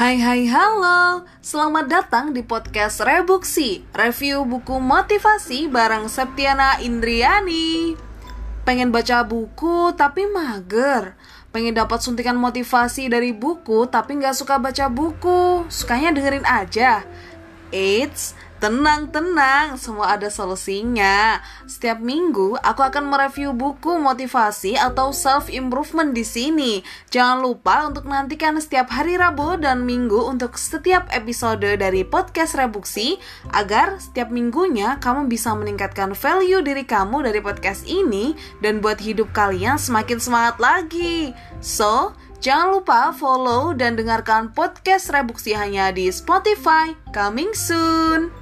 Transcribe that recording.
Hai hai halo, selamat datang di podcast Rebuksi Review buku motivasi bareng Septiana Indriani. Pengen baca buku tapi mager. Pengen dapat suntikan motivasi dari buku tapi nggak suka baca buku. Sukanya dengerin aja. Eits, Tenang, tenang, semua ada solusinya. Setiap minggu aku akan mereview buku motivasi atau self improvement di sini. Jangan lupa untuk nantikan setiap hari Rabu dan Minggu untuk setiap episode dari podcast Rebuksi agar setiap minggunya kamu bisa meningkatkan value diri kamu dari podcast ini dan buat hidup kalian semakin semangat lagi. So, Jangan lupa follow dan dengarkan podcast Rebuksi hanya di Spotify. Coming soon!